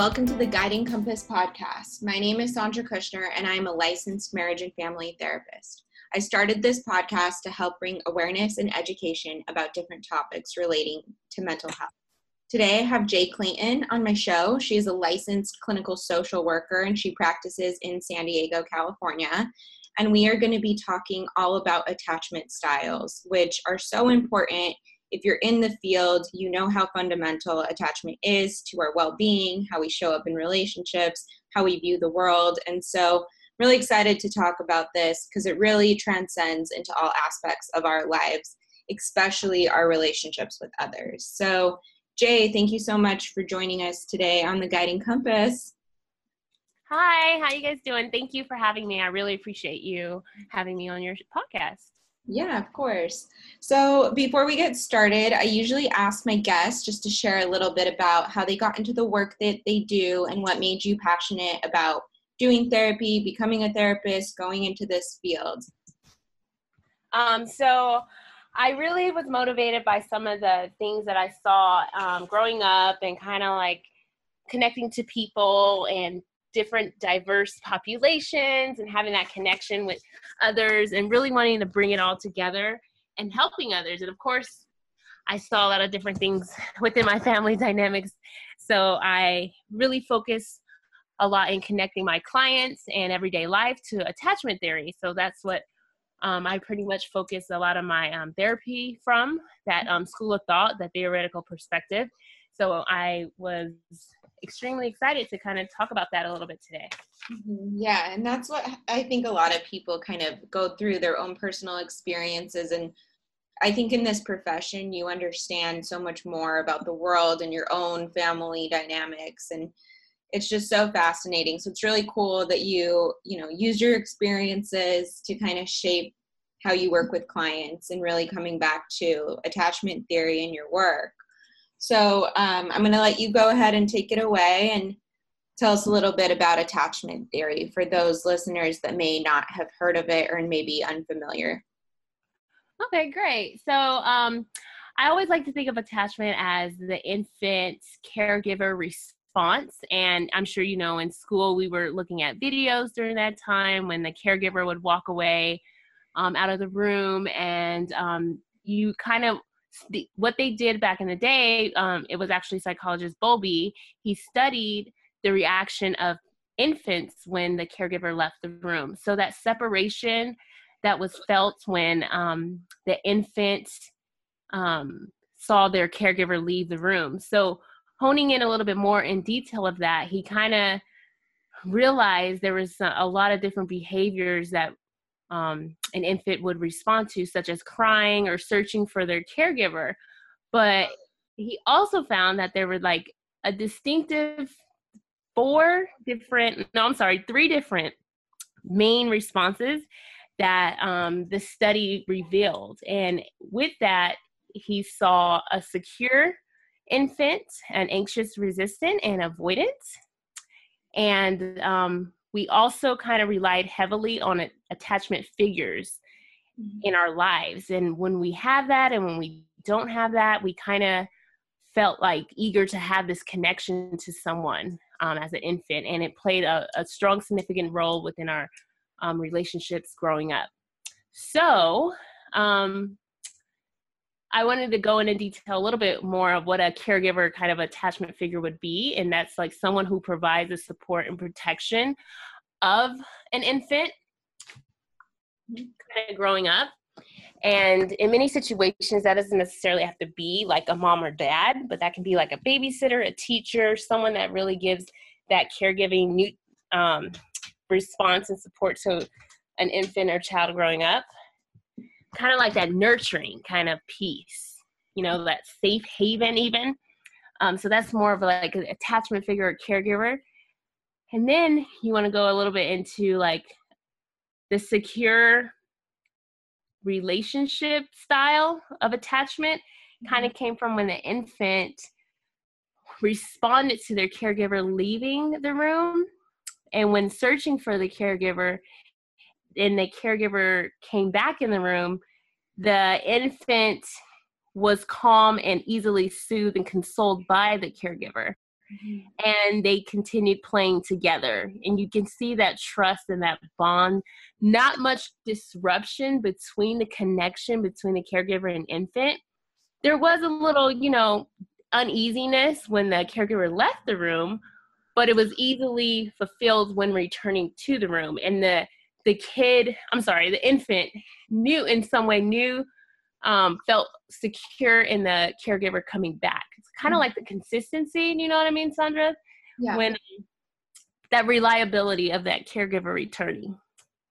welcome to the Guiding Compass podcast. My name is Sandra Kushner, and I'm a licensed marriage and family therapist. I started this podcast to help bring awareness and education about different topics relating to mental health. Today, I have Jay Clayton on my show. She is a licensed clinical social worker and she practices in San Diego, California. And we are going to be talking all about attachment styles, which are so important if you're in the field, you know how fundamental attachment is to our well being, how we show up in relationships, how we view the world. And so, I'm really excited to talk about this because it really transcends into all aspects of our lives, especially our relationships with others. So, Jay, thank you so much for joining us today on the Guiding Compass. Hi, how you guys doing? Thank you for having me. I really appreciate you having me on your podcast. Yeah, of course. So, before we get started, I usually ask my guests just to share a little bit about how they got into the work that they do and what made you passionate about doing therapy, becoming a therapist, going into this field. Um, so, I really was motivated by some of the things that I saw um, growing up and kind of like connecting to people and different diverse populations and having that connection with others and really wanting to bring it all together and helping others. And of course, I saw a lot of different things within my family dynamics. So I really focus a lot in connecting my clients and everyday life to attachment theory. So that's what um, I pretty much focus a lot of my um, therapy from that um, school of thought, that theoretical perspective. So I was extremely excited to kind of talk about that a little bit today. Mm-hmm. Yeah, and that's what I think a lot of people kind of go through their own personal experiences. And I think in this profession, you understand so much more about the world and your own family dynamics. And it's just so fascinating. So it's really cool that you, you know, use your experiences to kind of shape how you work with clients and really coming back to attachment theory in your work. So um, I'm going to let you go ahead and take it away and tell us a little bit about attachment theory for those listeners that may not have heard of it or may be unfamiliar. Okay, great. So um, I always like to think of attachment as the infant caregiver response. And I'm sure you know in school we were looking at videos during that time when the caregiver would walk away um, out of the room and um, you kind of the, what they did back in the day, um, it was actually psychologist Bowlby. He studied the reaction of infants when the caregiver left the room. So that separation that was felt when um, the infant um, saw their caregiver leave the room. So honing in a little bit more in detail of that, he kind of realized there was a, a lot of different behaviors that um, an infant would respond to, such as crying or searching for their caregiver. But he also found that there were like a distinctive four different, no, I'm sorry, three different main responses that um, the study revealed. And with that, he saw a secure infant, an anxious resistant, and avoidant. And um, we also kind of relied heavily on attachment figures mm-hmm. in our lives. And when we have that and when we don't have that, we kind of felt like eager to have this connection to someone um, as an infant. And it played a, a strong, significant role within our um, relationships growing up. So, um, I wanted to go into detail a little bit more of what a caregiver kind of attachment figure would be. And that's like someone who provides the support and protection of an infant kind of growing up. And in many situations, that doesn't necessarily have to be like a mom or dad, but that can be like a babysitter, a teacher, someone that really gives that caregiving new, um, response and support to an infant or child growing up kind of like that nurturing kind of piece, you know, that safe haven even. Um, so that's more of like an attachment figure or caregiver. And then you want to go a little bit into like the secure relationship style of attachment kind of mm-hmm. came from when the infant responded to their caregiver leaving the room and when searching for the caregiver and the caregiver came back in the room, the infant was calm and easily soothed and consoled by the caregiver. mm-hmm. and they continued playing together. And you can see that trust and that bond, not much disruption between the connection between the caregiver and infant. There was a little, you know, uneasiness when the caregiver left the room, but it was easily fulfilled when returning to the room. And the the kid, I'm sorry, the infant knew in some way knew um, felt secure in the caregiver coming back. It's kind of mm-hmm. like the consistency, you know what I mean, Sandra? Yeah. When that reliability of that caregiver returning.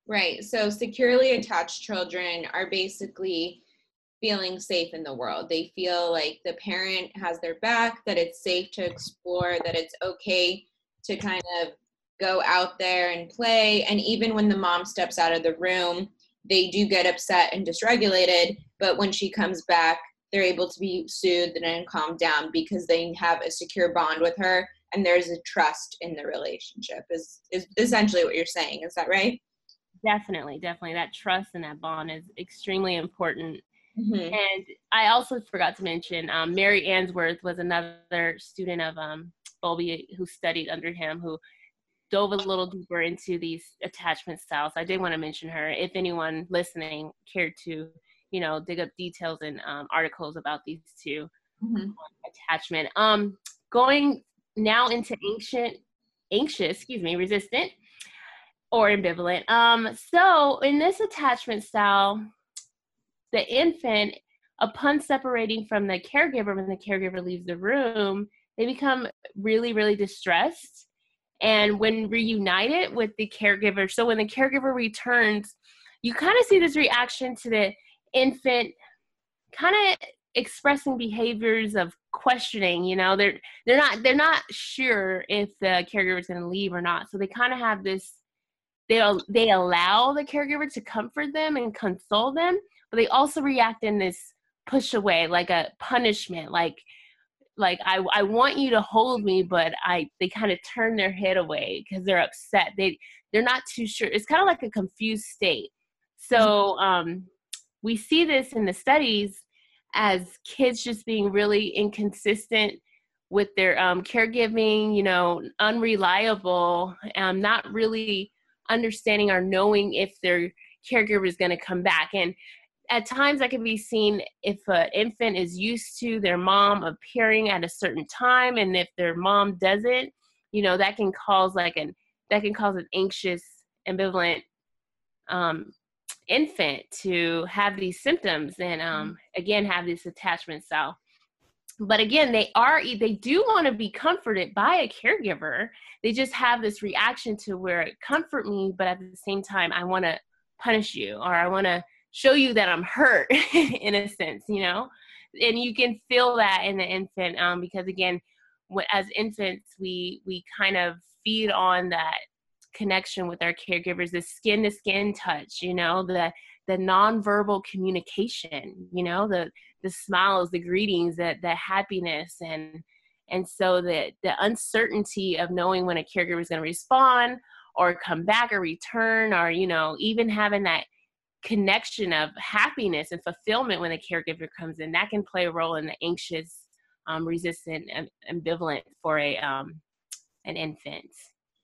Right. So securely attached children are basically feeling safe in the world. They feel like the parent has their back, that it's safe to explore, that it's okay to kind of go out there and play. And even when the mom steps out of the room, they do get upset and dysregulated. But when she comes back, they're able to be soothed and calmed down because they have a secure bond with her and there's a trust in the relationship is is essentially what you're saying is that right definitely definitely that trust and that bond is extremely important mm-hmm. and i also forgot to mention um, mary Ainsworth was another student of um, Bowlby who studied under him who dove a little deeper into these attachment styles. I did want to mention her. If anyone listening cared to, you know, dig up details and um, articles about these 2 mm-hmm. attachment. Um, going now into ancient, anxious, excuse me, resistant or ambivalent. Um, so in this attachment style, the infant, upon separating from the caregiver, when the caregiver leaves the room, they become really, really distressed. And when reunited with the caregiver so when the caregiver returns you kind of see this reaction to the infant kind of expressing behaviors of questioning you know? They're they're not they're not sure if the caregiver is going to leave or not. So they kind of have this they they allow the caregiver to comfort them and console them but they also react in this push away like a punishment like like I, I want you to hold me but i they kind of turn their head away because they're upset. They they're not too sure. It's kind of like a confused state. So um we see this in the studies as kids just being really inconsistent with their um, caregiving you know unreliable um, not really understanding or knowing if their caregiver is going to come back and at times that can be seen if an infant is used to their mom appearing at a certain time and if their mom doesn't you know that can cause like an that can cause an anxious ambivalent um, infant to have these symptoms and um, mm-hmm. again have this attachment style but again they are they do want to be comforted by a caregiver they just have this reaction to where comfort me but at the same time i want to punish you or i want to show you that I'm hurt in a sense, you know? And you can feel that in the infant um, because again, as infants, we we kind of feed on that connection with our caregivers, the skin to skin touch, you know, the the nonverbal communication, you know, the the smiles, the greetings, that the happiness and and so that the uncertainty of knowing when a caregiver is going to respond or come back or return or you know even having that connection of happiness and fulfillment when a caregiver comes in that can play a role in the anxious um, resistant ambivalent for a um, an infant.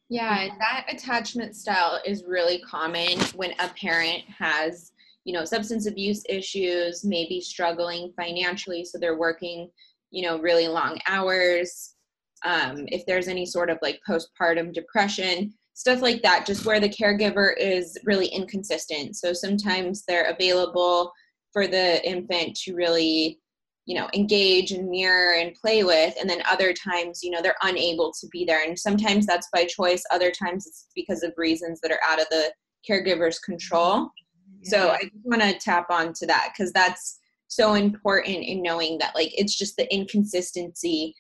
Yeah that attachment style is really common when a parent has you know substance abuse issues maybe struggling financially so they're working you know really long hours um, if there's any sort of like postpartum depression stuff like that, just where the caregiver is really inconsistent. So sometimes they're available for the infant to really, you know, engage and mirror and play with, and then other times, you know, they're unable to be there. And sometimes that's by choice, other times it's because of reasons that are out of the caregiver's control. Yeah. So I just want to tap on to that because that's so important in knowing that, like, it's just the inconsistency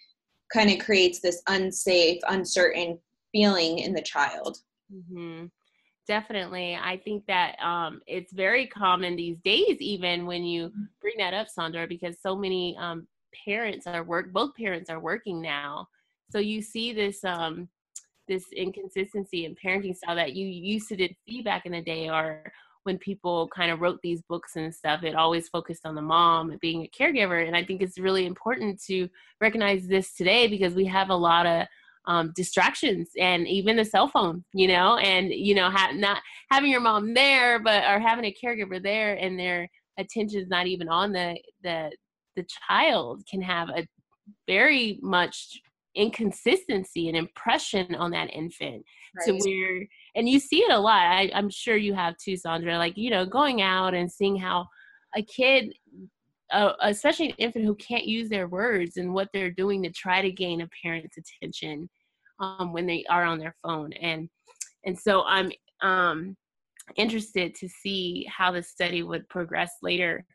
kind of creates this unsafe, uncertain feeling in the child. Mm-hmm. Definitely. I think that um, it's very common these days, even when you mm-hmm. bring that up, Sandra, because so many um, parents are work, both parents are working now. So you see this um, this inconsistency in parenting style that you used to didn't see back in the day, or when people kind of wrote these books and stuff, it always focused on the mom being a caregiver. And I think it's really important to recognize this today because we have a lot of um, distractions and even the cell phone, you know, and, you know, ha- not having your mom there, but, or having a caregiver there and their attention is not even on the, the, the child can have a very much inconsistency and impression on that infant right. to where and you see it a lot I, i'm sure you have too sandra like you know going out and seeing how a kid uh, especially an infant who can't use their words and what they're doing to try to gain a parent's attention um, when they are on their phone and and so i'm um, interested to see how the study would progress later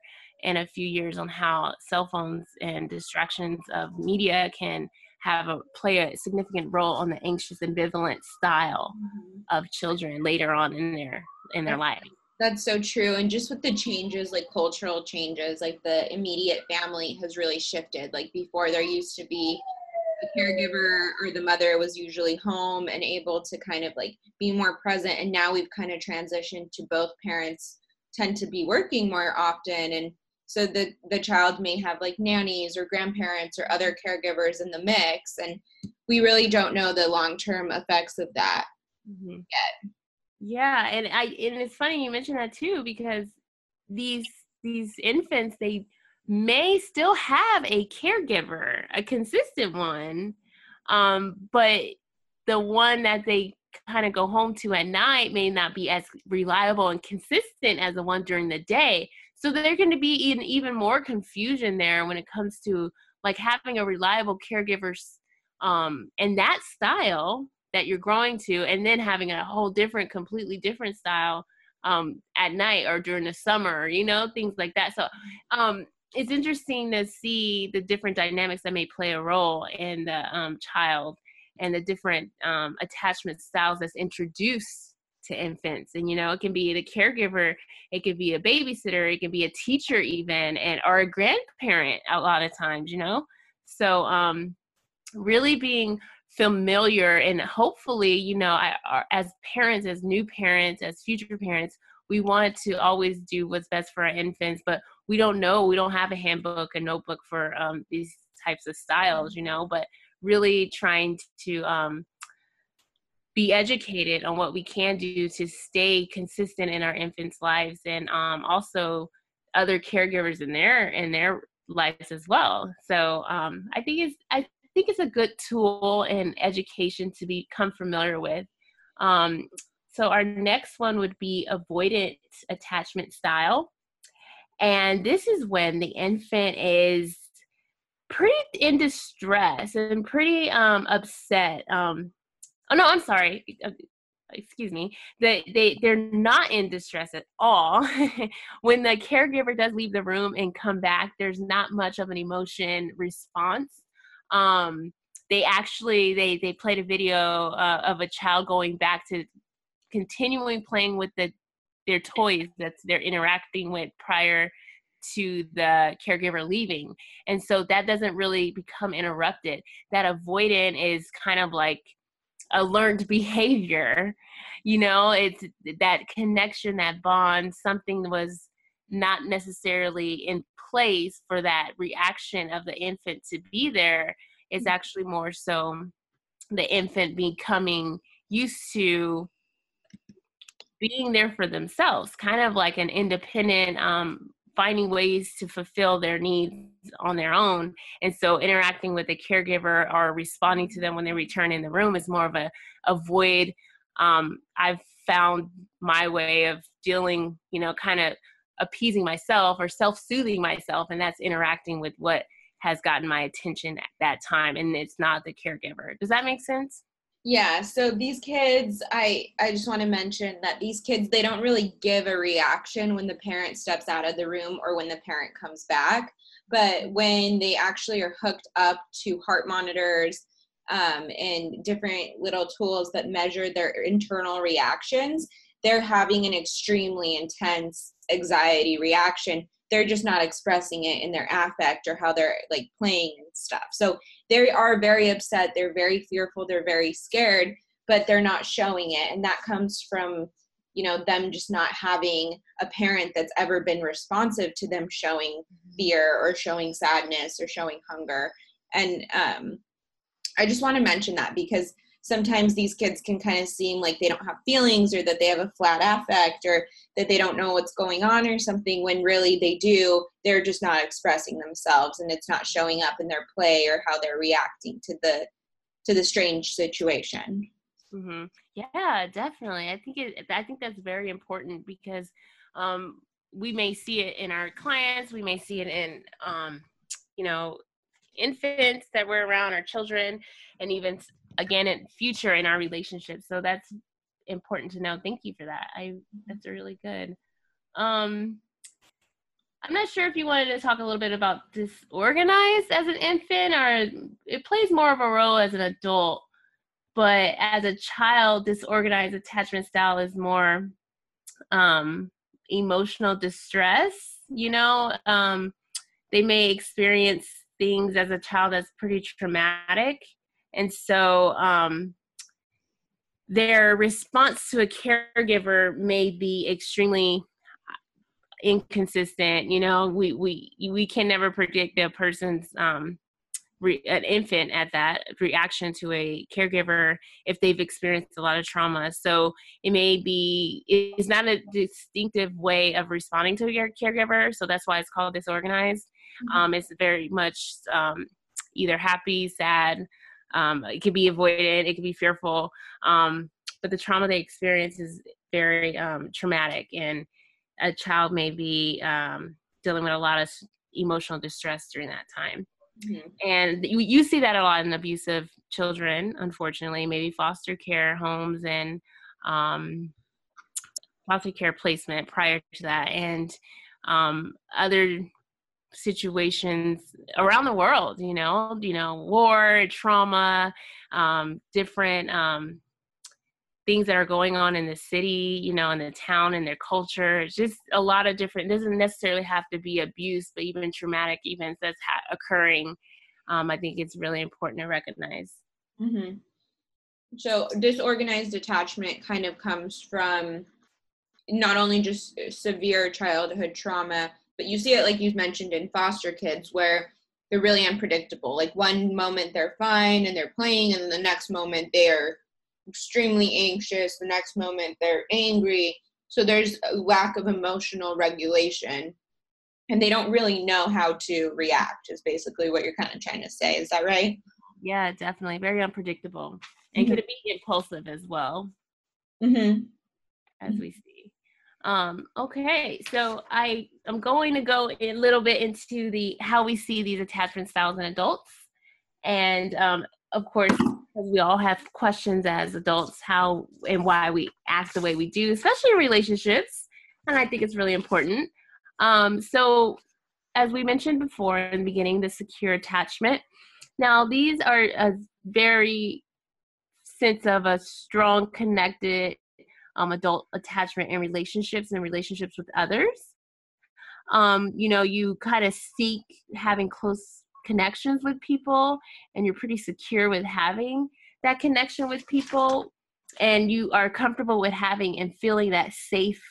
in a few years on how cell phones and distractions of media can have a play a significant role on the anxious ambivalent style mm-hmm. of children later on in their in their life that's so true and just with the changes like cultural changes like the immediate family has really shifted like before there used to be a caregiver or the mother was usually home and able to kind of like be more present and now we've kind of transitioned to both parents tend to be working more often and so the the child may have like nannies or grandparents or other caregivers in the mix and we really don't know the long-term effects of that mm-hmm. yet yeah and i and it's funny you mentioned that too because these these infants they may still have a caregiver a consistent one um but the one that they kind of go home to at night may not be as reliable and consistent as the one during the day so going to be even even more confusion there when it comes to like having a reliable caregiver um and that style that you're growing to and then having a whole different completely different style um at night or during the summer you know things like that. So um it's interesting to see the different dynamics that may play a role in the um, child and the different um, attachment styles that's introduced to infants and you know it can be the caregiver it could be a babysitter it can be a teacher even and or a grandparent a lot of times you know? So um really being familiar and hopefully you know I, as parents as new parents as future parents we want to always do what's best for our infants but we don't know we don't have a handbook a notebook for um, these types of styles you know? But really trying to um, be educated on what we can do to stay consistent in our infants' lives and um, also other caregivers in their in their lives as well. So um, I think it's I think it's a good tool in education to become familiar with. Um, so our next one would be avoidant attachment style, and this is when the infant is pretty in distress and pretty um, upset. Oh no i'm sorry. Uh, excuse me. They, they they're not in distress at all. When the caregiver does leave the room and come back there's not much of an emotion response. Um they actually they they played a video uh, of a child going back to continuing playing with the their toys that they're interacting with prior to the caregiver leaving. And so that doesn't really become interrupted. That avoidant is kind of like a learned behavior you know it's that connection that bond something was not necessarily in place for that reaction of the infant to be there is mm. actually more so the infant becoming used to being there for themselves kind of like an independent um, finding ways to fulfill their needs on their own. And so interacting with a caregiver or responding to them when they return in the room is more of a avoid. Um, I've found my way of dealing, you know, kind of appeasing myself or self-soothing myself, and that's interacting with what has gotten my attention at that time, and it's not the caregiver. Does that make sense? Yeah so these kids i i just want to mention that these kids they don't really give a reaction when the parent steps out of the room or when the parent comes back. But when they actually are hooked up to heart monitors um, and different little tools that measure their internal reactions they're having an extremely intense anxiety reaction they're just not expressing it in their affect or how they're like playing and stuff. So they are very upset, they're very fearful, they're very scared, but they're not showing it. And that comes from you know them just not having a parent that's ever been responsive to them showing mm-hmm. fear or showing sadness or showing hunger and um, i just want to mention that because sometimes these kids can kind of seem like they don't have feelings or that they have a flat affect or that they don't know what's going on or something when really they do they're just not expressing themselves and it's not showing up in their play or how they're reacting to the to the strange situation mm-hmm. yeah definitely i think it i think that's very important because um we may see it in our clients we may see it in um you know infants that we're around our children and even again in future in our relationship. So that's important to know. Thank you for that. I that's really good. Um i'm not sure if you wanted to talk a little bit about disorganized as an infant or it plays more of a role as an adult but as a child disorganized attachment style is more um emotional distress you know? Um they may experience things as a child that's pretty traumatic and so um, their response to a caregiver may be extremely inconsistent you know? We we we can never predict a person's um re, an infant at that reaction to a caregiver if they've experienced a lot of trauma. So it may be it's not a distinctive way of responding to your caregiver so that's why it's called disorganized. Mm-hmm. um it's very much um either happy sad um, it can be avoided, it can be fearful, um, but the trauma they experience is very um, traumatic, and a child may be um, dealing with a lot of emotional distress during that time. Mm-hmm. And you, you see that a lot in abusive children, unfortunately, maybe foster care homes and um, foster care placement prior to that, and um, other situations around the world you know you know war trauma um, different um, things that are going on in the city you know in the town and their culture it's just a lot of different doesn't necessarily have to be abuse but even traumatic events that's ha- occurring um, i think it's really important to recognize mm-hmm. so disorganized attachment kind of comes from not only just severe childhood trauma but you see it like you've mentioned in foster kids where they're really unpredictable. Like one moment they're fine and they're playing, and the next moment they're extremely anxious. The next moment they're angry. So there's a lack of emotional regulation, and they don't really know how to react. Is basically what you're kind of trying to say. Is that right? Yeah, definitely. Very unpredictable, and mm-hmm. could be impulsive as well. Mm-hmm. As we see. Um, okay, so I I'm going to go a little bit into the how we see these attachment styles in adults, and um, of course, we all have questions as adults, how and why we act the way we do, especially in relationships, and I think it's really important. Um, so, as we mentioned before in the beginning, the secure attachment. Now, these are a very sense of a strong, connected um, adult attachment and relationships and relationships with others. Um, you know, you kind of seek having close connections with people and you're pretty secure with having that connection with people and you are comfortable with having and feeling that safe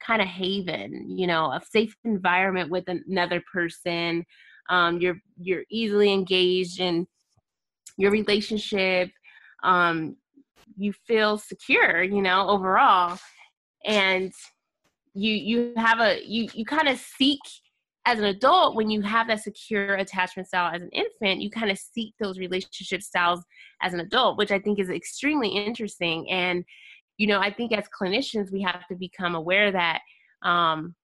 kind of haven you know a safe environment with another person um, you're you're easily engaged in your relationship um, you feel secure you know overall. And you you have a you you kind of seek as an adult when you have that secure attachment style as an infant you kind of seek those relationship styles as an adult which i think is extremely interesting. And you know i think as clinicians we have to become aware that um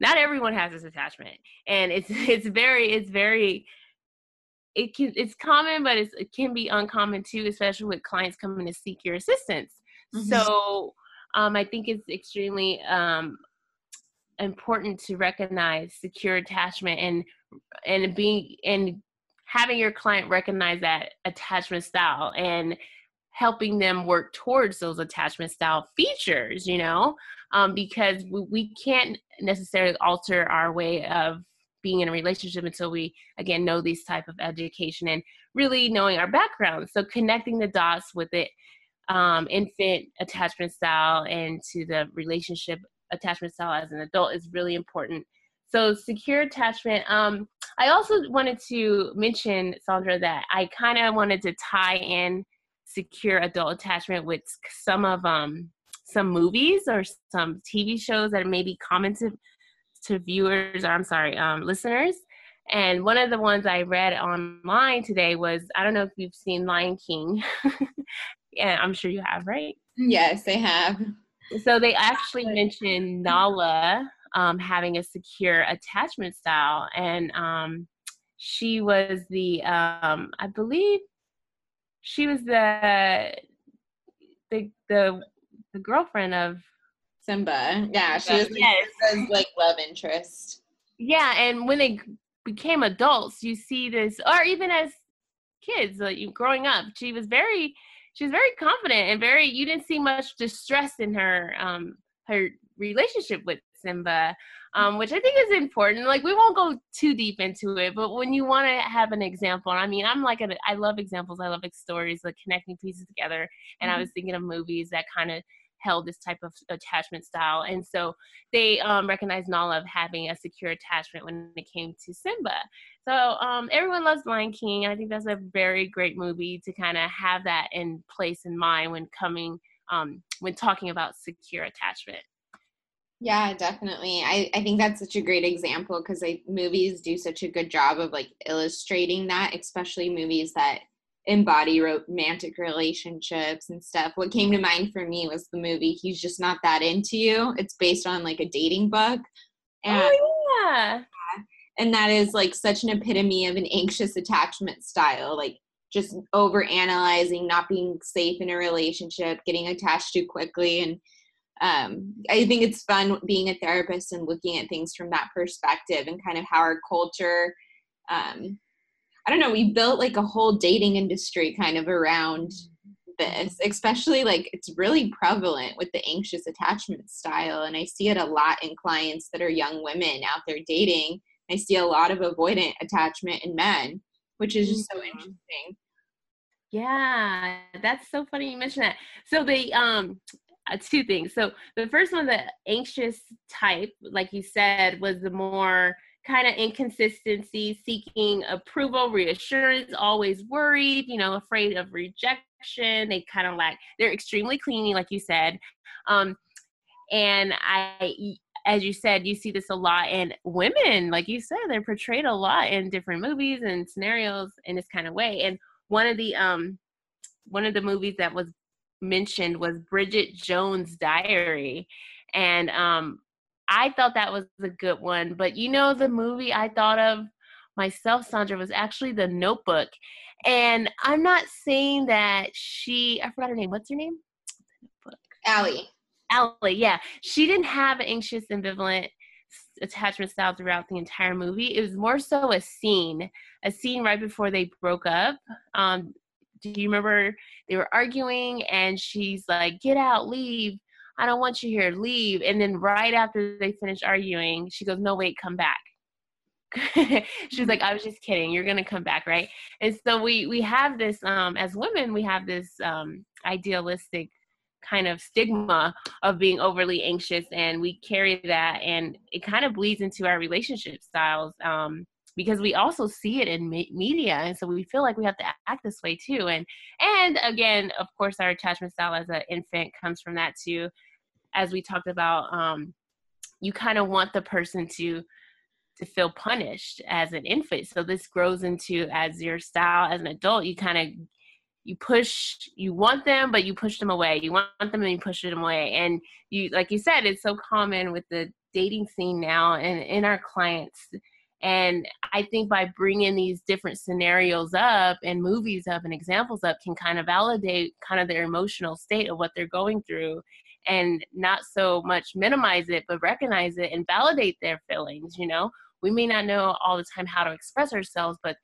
not everyone has this attachment. And it's it's very it's very it can it's common, but it's, it can be uncommon too, especially with clients coming to seek your assistance. Mm-hmm. So um, I think it's extremely um, important to recognize secure attachment and and being and having your client recognize that attachment style and helping them work towards those attachment style features you know um, because we, we can't necessarily alter our way of being in a relationship until we again know these type of education and really knowing our background so connecting the dots with it um, infant attachment style and to the relationship attachment style as an adult is really important. So secure attachment. Um, I also wanted to mention, Sandra, that I kind of wanted to tie in secure adult attachment with some of um, some movies or some TV shows that may be common to, viewers, or I'm sorry, um, listeners. And one of the ones I read online today was I don't know if you've seen Lion King. yeah, I'm sure you have, right? Yes, I have. So they actually mentioned Nala um, having a secure attachment style, and um, she was the um, I believe she was the the the, the girlfriend of Simba. Yeah, she was yes. like love interest. Yeah, and when they became adults, you see this, or even as kids, like growing up, she was very she was very confident and very you didn't see much distress in her um her relationship with Simba, um, which I think is important. Like we won't go too deep into it, but when you want to have an example, I mean, I'm like a, I love examples. I love like stories, like connecting pieces together. And mm-hmm. I was thinking of movies that kind of held this type of attachment style. And so they um, recognized Nala of having a secure attachment when it came to Simba. So um, everyone loves Lion King. And I think that's a very great movie to kind of have that in place in mind when coming, um, when talking about secure attachment. Yeah, definitely. I, I think that's such a great example because like movies do such a good job of like illustrating that, especially movies that embody romantic relationships and stuff. What came to mind for me was the movie He's Just Not That Into You. It's based on like a dating book. And, oh yeah. And that is like such an epitome of an anxious attachment style. Like just over analyzing, not being safe in a relationship, getting attached too quickly and um, I think it's fun being a therapist and looking at things from that perspective and kind of how our culture, um, I don't know, we built like a whole dating industry kind of around this, especially like it's really prevalent with the anxious attachment style. And I see it a lot in clients that are young women out there dating. I see a lot of avoidant attachment in men, which is just so mm-hmm. interesting. Yeah, that's so funny you mentioned that. So they um uh, two things. So the first one, the anxious type, like you said, was the more kind of inconsistency, seeking approval, reassurance, always worried, you know, afraid of rejection. They kind of like they're extremely clingy, like you said. Um, and I, as you said, you see this a lot in women, like you said, they're portrayed a lot in different movies and scenarios in this kind of way. And one of the um, one of the movies that was mentioned was Bridget Jones' Diary. And um, I thought that was a good one. But you know, the movie I thought of myself, Sandra, was actually The Notebook. And I'm not saying that she, I forgot her name. What's her name? Allie. Allie, yeah. She didn't have an anxious, ambivalent attachment style throughout the entire movie. It was more so a scene, a scene right before they broke up. Um, do you remember they were arguing and she's like get out leave i don't want you here leave. And then right after they finish arguing she goes no wait come back. She was like i was just kidding. You're gonna come back right? And so we we have this um as women we have this um idealistic kind of stigma of being overly anxious and we carry that and it kind of bleeds into our relationship styles um because we also see it in me- media and so we feel like we have to act this way too. And and again of course our attachment style as an infant comes from that too as we talked about um you kind of want the person to to feel punished as an infant. So this grows into as your style as an adult you kind of you push you want them but you push them away. You want them and you push them away. And you like you said it's so common with the dating scene now and in our clients. And I think by bringing these different scenarios up and movies up and examples up can kind of validate kind of their emotional state of what they're going through and not so much minimize it, but recognize it and validate their feelings. You know, we may not know all the time how to express ourselves, but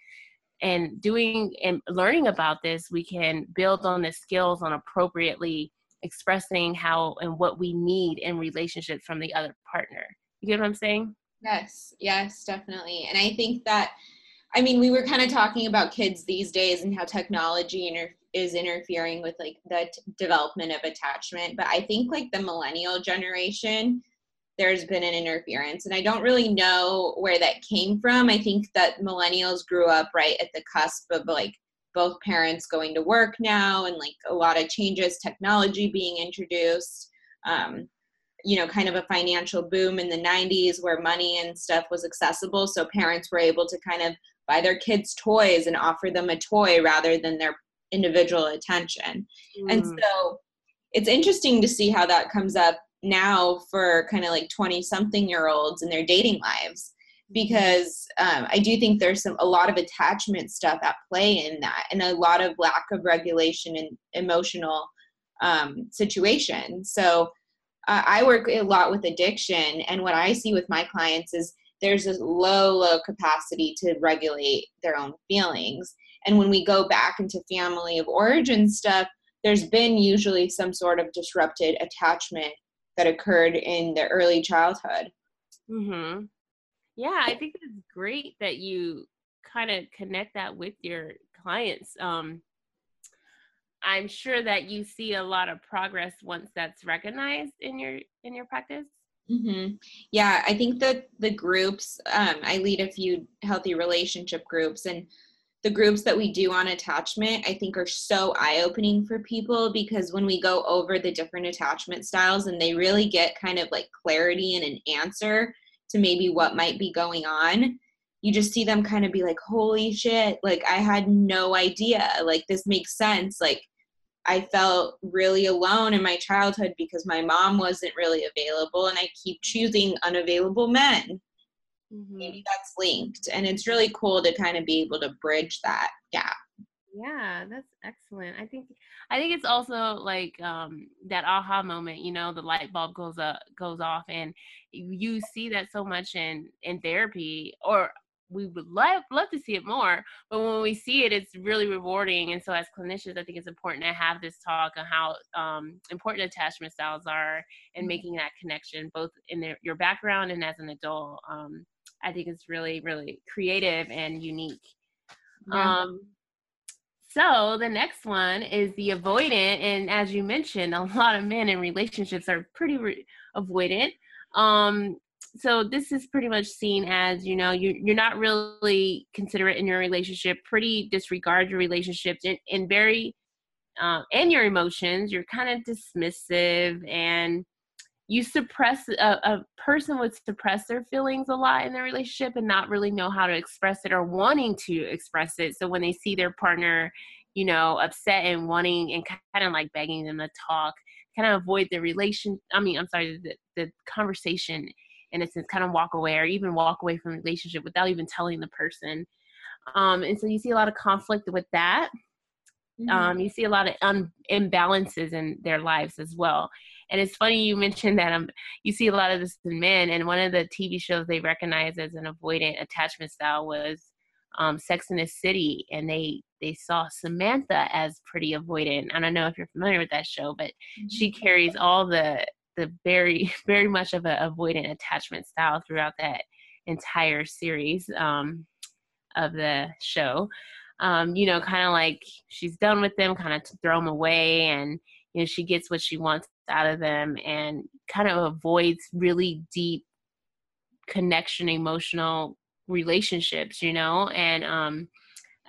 and doing and learning about this, we can build on the skills on appropriately expressing how and what we need in relationships from the other partner. You get what I'm saying? Yes, yes, definitely. And I think that, I mean, we were kind of talking about kids these days and how technology inter- is interfering with like the t- development of attachment but i think like the millennial generation there's been an interference and i don't really know where that came from. I think that millennials grew up right at the cusp of like both parents going to work now and like a lot of changes technology being introduced um, you know kind of a financial boom in the 90s where money and stuff was accessible so parents were able to kind of buy their kids toys and offer them a toy rather than their individual attention mm. and so it's interesting to see how that comes up now for kind of like 20 something year olds in their dating lives because um, I do think there's some a lot of attachment stuff at play in that, and a lot of lack of regulation and emotional um, situations. So uh, I work a lot with addiction, and what I see with my clients is there's a low, low capacity to regulate their own feelings. And when we go back into family of origin stuff, there's been usually some sort of disrupted attachment that occurred in the early childhood. Mm-hmm. Yeah, I think it's great that you kind of connect that with your clients. Um, I'm sure that you see a lot of progress once that's recognized in your in your practice. Mm-hmm. Yeah, I think that the groups um, I lead a few healthy relationship groups, and the groups that we do on attachment I think are so eye opening for people because when we go over the different attachment styles and they really get kind of like clarity and an answer to maybe what might be going on you just see them kind of be like holy shit like i had no idea like this makes sense like i felt really alone in my childhood because my mom wasn't really available and i keep choosing unavailable men mm-hmm. maybe that's linked and it's really cool to kind of be able to bridge that gap yeah that's excellent i think i think it's also like um that aha moment you know the light bulb goes up goes off and you see that so much in in therapy or we would love love to see it more but when we see it it's really rewarding and so as clinicians i think it's important to have this talk on how um, important attachment styles are and mm-hmm. making that connection both in their, your background and as an adult um, i think it's really really creative and unique yeah. um, so the next one is the avoidant, and as you mentioned, a lot of men in relationships are pretty re- avoidant. Um, so this is pretty much seen as you know you you're not really considerate in your relationship, pretty disregard your relationships, and, and very uh, and your emotions. You're kind of dismissive and you suppress a, a, person would suppress their feelings a lot in their relationship and not really know how to express it or wanting to express it. So when they see their partner you know upset and wanting and kind of like begging them to talk kind of avoid the relation i mean i'm sorry the, the conversation in a sense kind of walk away or even walk away from the relationship without even telling the person. Um, and so you see a lot of conflict with that. Mm-hmm. um, you see a lot of un- imbalances in their lives as well and it's funny you mentioned that um, you see a lot of this in men, and one of the TV shows they recognize as an avoidant attachment style was um, Sex in the City, and they they saw Samantha as pretty avoidant. I don't know if you're familiar with that show, but mm-hmm. she carries all the the very very much of a avoidant attachment style throughout that entire series um, of the show. Um, you know, kind of like she's done with them, kind of throw them away, and you know she gets what she wants out of them and kind of avoids really deep connection emotional relationships you know? And um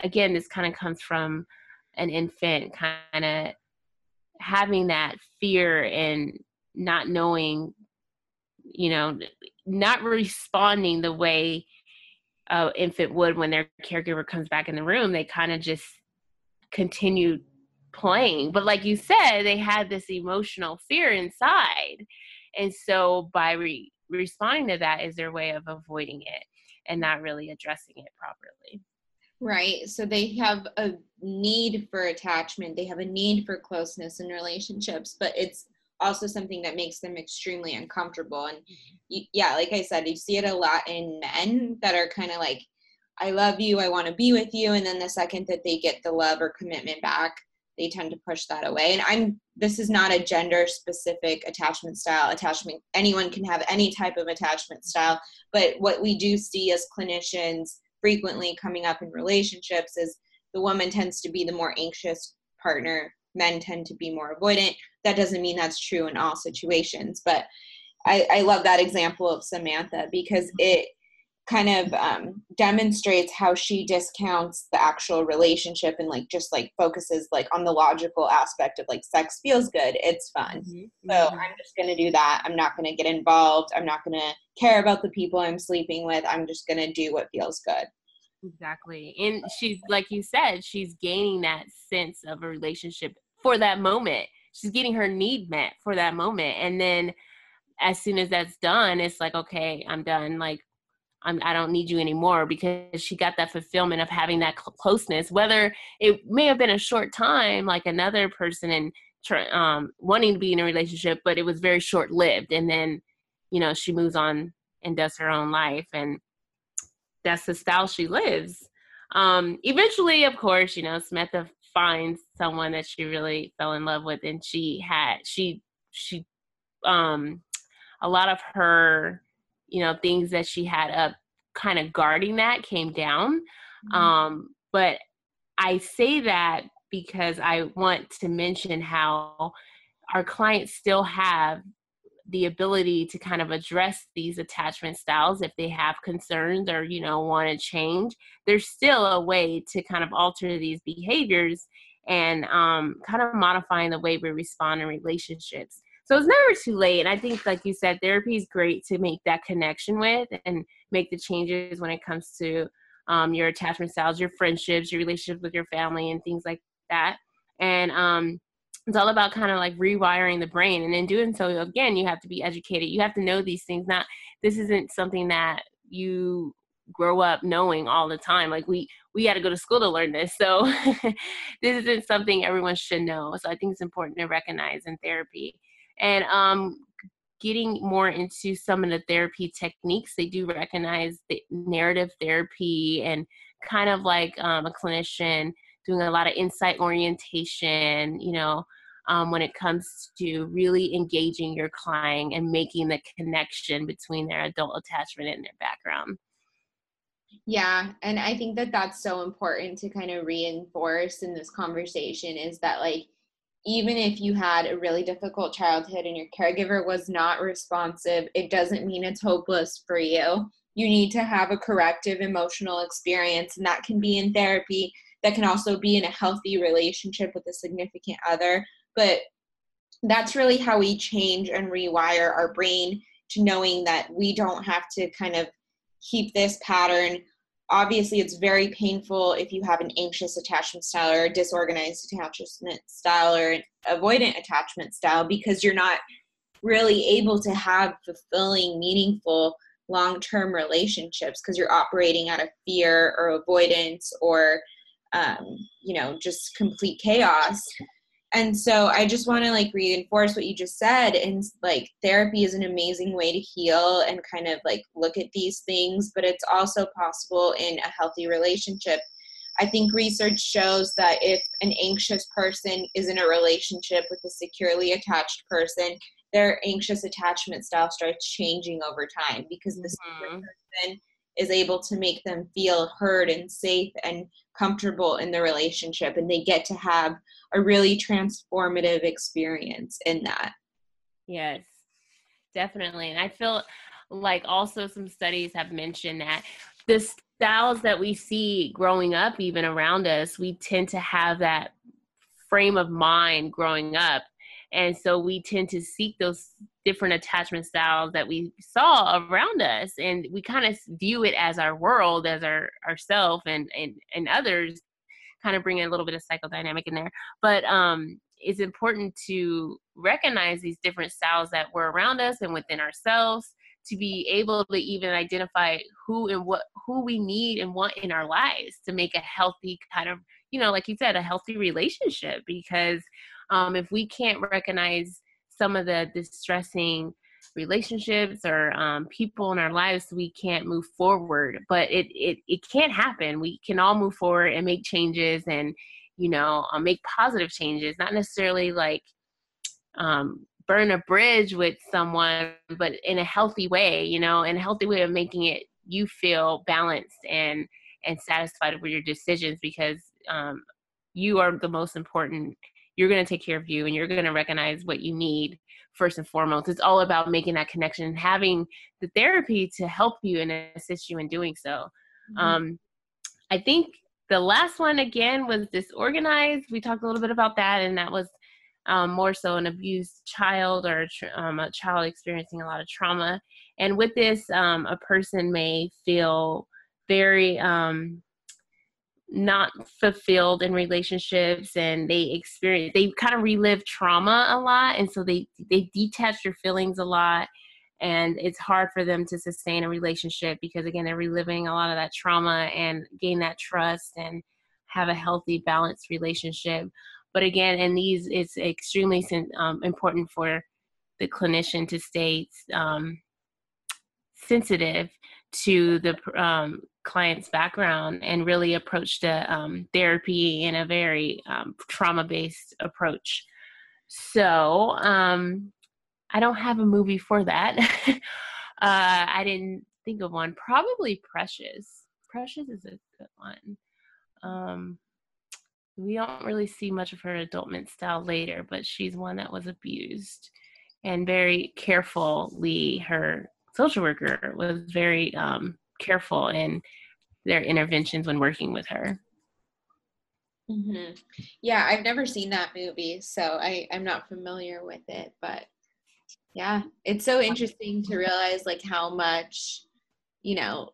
again this kind of comes from an infant kind of having that fear and not knowing you know not responding the way uh, infant would when their caregiver comes back in the room. They kind of just continue playing. But like you said, they had this emotional fear inside. And so by re- responding to that is their way of avoiding it and not really addressing it properly. Right. So they have a need for attachment, they have a need for closeness in relationships, but it's also something that makes them extremely uncomfortable. And mm-hmm. you, yeah, like I said, you see it a lot in men that are kind of like, I love you, I want to be with you. And then the second that they get the love or commitment back, they tend to push that away. And i'm this is not a gender specific attachment style attachment anyone can have any type of attachment style but what we do see as clinicians frequently coming up in relationships is the woman tends to be the more anxious partner men tend to be more avoidant. That doesn't mean that's true in all situations but i, I love that example of samantha because it kind of um, demonstrates how she discounts the actual relationship and like just like focuses like on the logical aspect of like sex feels good it's fun. Mm-hmm. so mm-hmm. i'm just going to do that. I'm not going to get involved. I'm not going to care about the people i'm sleeping with. I'm just going to do what feels good. Exactly. And she's like you said she's gaining that sense of a relationship for that moment. She's getting her need met for that moment. And then as soon as that's done it's like okay i'm done. Like I'm, I do not need you anymore because she got that fulfillment of having that cl- closeness. Whether it may have been a short time, like another person, and um, wanting to be in a relationship, but it was very short lived. And then, you know, she moves on and does her own life, and that's the style she lives. Um, eventually, of course, you know, Samantha finds someone that she really fell in love with, and she had she she um a lot of her you know things that she had up kind of guarding that came down. Mm-hmm. um but i say that because i want to mention how our clients still have the ability to kind of address these attachment styles if they have concerns or you know want to change. There's still a way to kind of alter these behaviors and um, kind of modifying the way we respond in relationships so it's never too late. And I think, like you said, therapy is great to make that connection with and make the changes when it comes to um, your attachment styles, your friendships, your relationships with your family, and things like that. And um, it's all about kind of like rewiring the brain. And in doing so, again, you have to be educated. You have to know these things. Not this isn't something that you grow up knowing all the time like we we got to go to school to learn this so this isn't something everyone should know so i think it's important to recognize in therapy and um, getting more into some of the therapy techniques. They do recognize the narrative therapy and kind of like um, a clinician doing a lot of insight orientation, you know, um, when it comes to really engaging your client and making the connection between their adult attachment and their background. Yeah, and I think that that's so important to kind of reinforce in this conversation is that like even if you had a really difficult childhood and your caregiver was not responsive, it doesn't mean it's hopeless for you. You need to have a corrective emotional experience, and that can be in therapy, that can also be in a healthy relationship with a significant other. But that's really how we change and rewire our brain to knowing that we don't have to kind of keep this pattern obviously it's very painful if you have an anxious attachment style or a disorganized attachment style or an avoidant attachment style because you're not really able to have fulfilling meaningful long-term relationships because you're operating out of fear or avoidance or um, you know just complete chaos and so i just want to like reinforce what you just said and like therapy is an amazing way to heal and kind of like look at these things but it's also possible in a healthy relationship i think research shows that if an anxious person is in a relationship with a securely attached person their anxious attachment style starts changing over time because the mm-hmm. person is able to make them feel heard and safe and comfortable in the relationship and they get to have a really transformative experience in that. Yes definitely. And i feel like also some studies have mentioned that the styles that we see growing up even around us we tend to have that frame of mind growing up. And so we tend to seek those different attachment styles that we saw around us. And we kind of view it as our world as our ourself and and and others kind of bring a little bit of psychodynamic in there but um it's important to recognize these different styles that were around us and within ourselves to be able to even identify who and what who we need and want in our lives to make a healthy kind of you know like you said a healthy relationship because um, if we can't recognize some of the distressing relationships or um, people in our lives we can't move forward but it, it it can't happen. We can all move forward and make changes and you know uh, make positive changes not necessarily like um, burn a bridge with someone but in a healthy way you know in a healthy way of making it you feel balanced and and satisfied with your decisions because um, you are the most important you're going to take care of you and you're going to recognize what you need first and foremost. It's all about making that connection and having the therapy to help you and assist you in doing so. Mm-hmm. um, i think the last one again was disorganized. We talked a little bit about that and that was um, more so an abused child or um, a child experiencing a lot of trauma. And with this um, a person may feel very um, not fulfilled in relationships and they experience they kind of relive trauma a lot. And so they they detach their feelings a lot and it's hard for them to sustain a relationship because again they're reliving a lot of that trauma and gain that trust and have a healthy balanced relationship. But again in these it's extremely um, important for the clinician to stay um, sensitive to the um, client's background and really approach the um, therapy in a very um, trauma based approach. So um, I don't have a movie for that. uh, I didn't think of one. Probably Precious. Precious is a good one. Um, we don't really see much of her adultment style later, but she's one that was abused and very carefully her social worker was very um, careful in their interventions when working with her. Mm-hmm. Yeah, I've never seen that movie, so I, I'm not familiar with it. But yeah, it's so interesting to realize like how much, you know,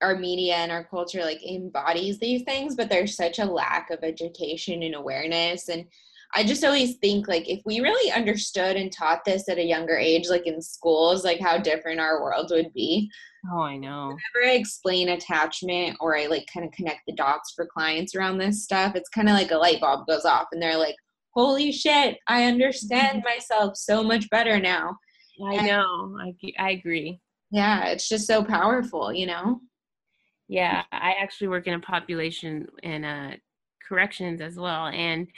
our media and our culture like embodies these things, but there's such a lack of education and awareness. And I just always think like if we really understood and taught this at a younger age, like in schools, like how different our world would be. Oh, I know. Whenever I explain attachment or I like kind of connect the dots for clients around this stuff, it's kind of like a light bulb goes off and they're like, holy shit, I understand myself so much better now. I and, know. I, I agree. Yeah, it's just so powerful, you know? Yeah, I actually work in a population in uh, corrections as well. And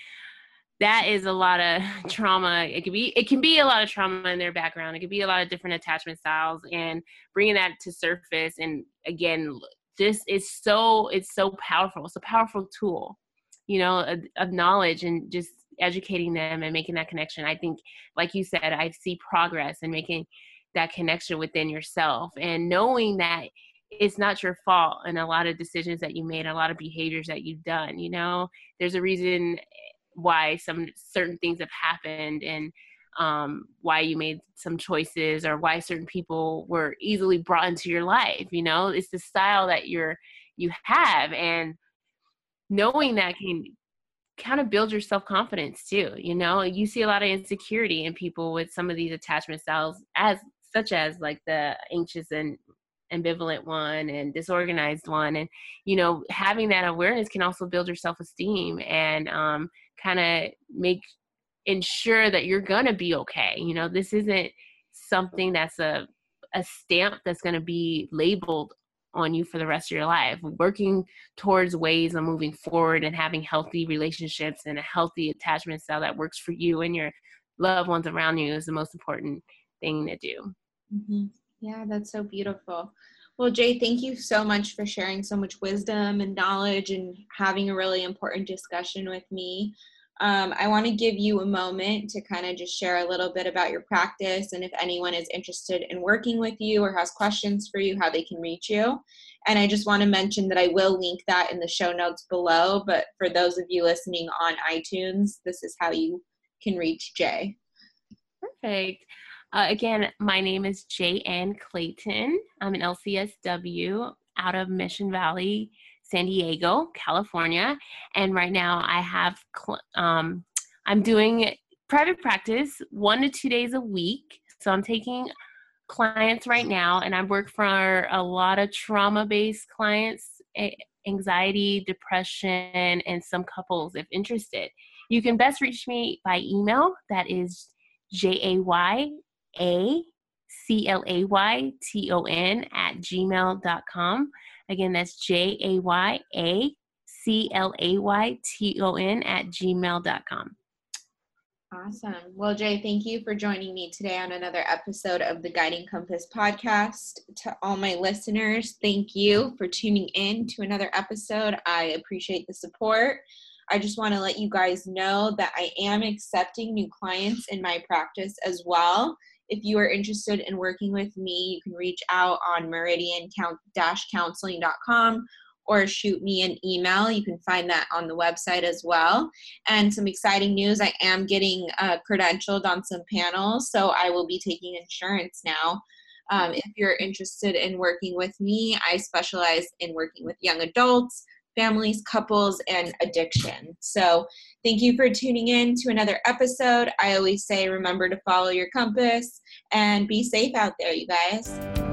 that is a lot of trauma. It can be it can be a lot of trauma in their background. It could be a lot of different attachment styles and bringing that to surface. And again this is so it's so powerful. It's a powerful tool you know of, of knowledge and just educating them and making that connection. I think like you said i see progress in making that connection within yourself and knowing that it's not your fault and a lot of decisions that you made a lot of behaviors that you've done you know? There's a reason why some certain things have happened and um, why you made some choices or why certain people were easily brought into your life you know? It's the style that you're you have and knowing that can kind of build your self-confidence too you know? You see a lot of insecurity in people with some of these attachment styles as such as like the anxious and ambivalent one and disorganized one and you know having that awareness can also build your self-esteem and um, kind of make ensure that you're gonna be okay you know? This isn't something that's a a stamp that's to be labeled on you for the rest of your life. Working towards ways of moving forward and having healthy relationships and a healthy attachment style that works for you and your loved ones around you is the most important thing to do. Mm-hmm. yeah that's so beautiful well, Jay, thank you so much for sharing so much wisdom and knowledge and having a really important discussion with me. Um, I want to give you a moment to kind of just share a little bit about your practice and if anyone is interested in working with you or has questions for you, how they can reach you. And I just want to mention that I will link that in the show notes below. But for those of you listening on iTunes, this is how you can reach Jay. Perfect. Uh, again, my name is Jay Ann Clayton. I'm an LCSW out of Mission Valley, San Diego, California. And right now I have, cl- um, I'm doing private practice one to two days a week. So I'm taking clients right now, and I work for a lot of trauma based clients, anxiety, depression, and some couples if interested. You can best reach me by email. That is J A Y a C L A Y T O N at gmail.com. Again, that's J A Y A C L A Y T O N at gmail.com. Awesome. Well, Jay, thank you for joining me today on another episode of the Guiding Compass podcast. To all my listeners, thank you for tuning in to another episode. I appreciate the support. I just want to let you guys know that I am accepting new clients in my practice as well. If you are interested in working with me, you can reach out on meridian-counseling.com or shoot me an email. You can find that on the website as well. And some exciting news I am getting uh, credentialed on some panels, so I will be taking insurance now. Um, if you're interested in working with me, I specialize in working with young adults, families, couples, and addiction. So, thank you for tuning in to another episode. I always say remember to follow your compass and be safe out there, you guys.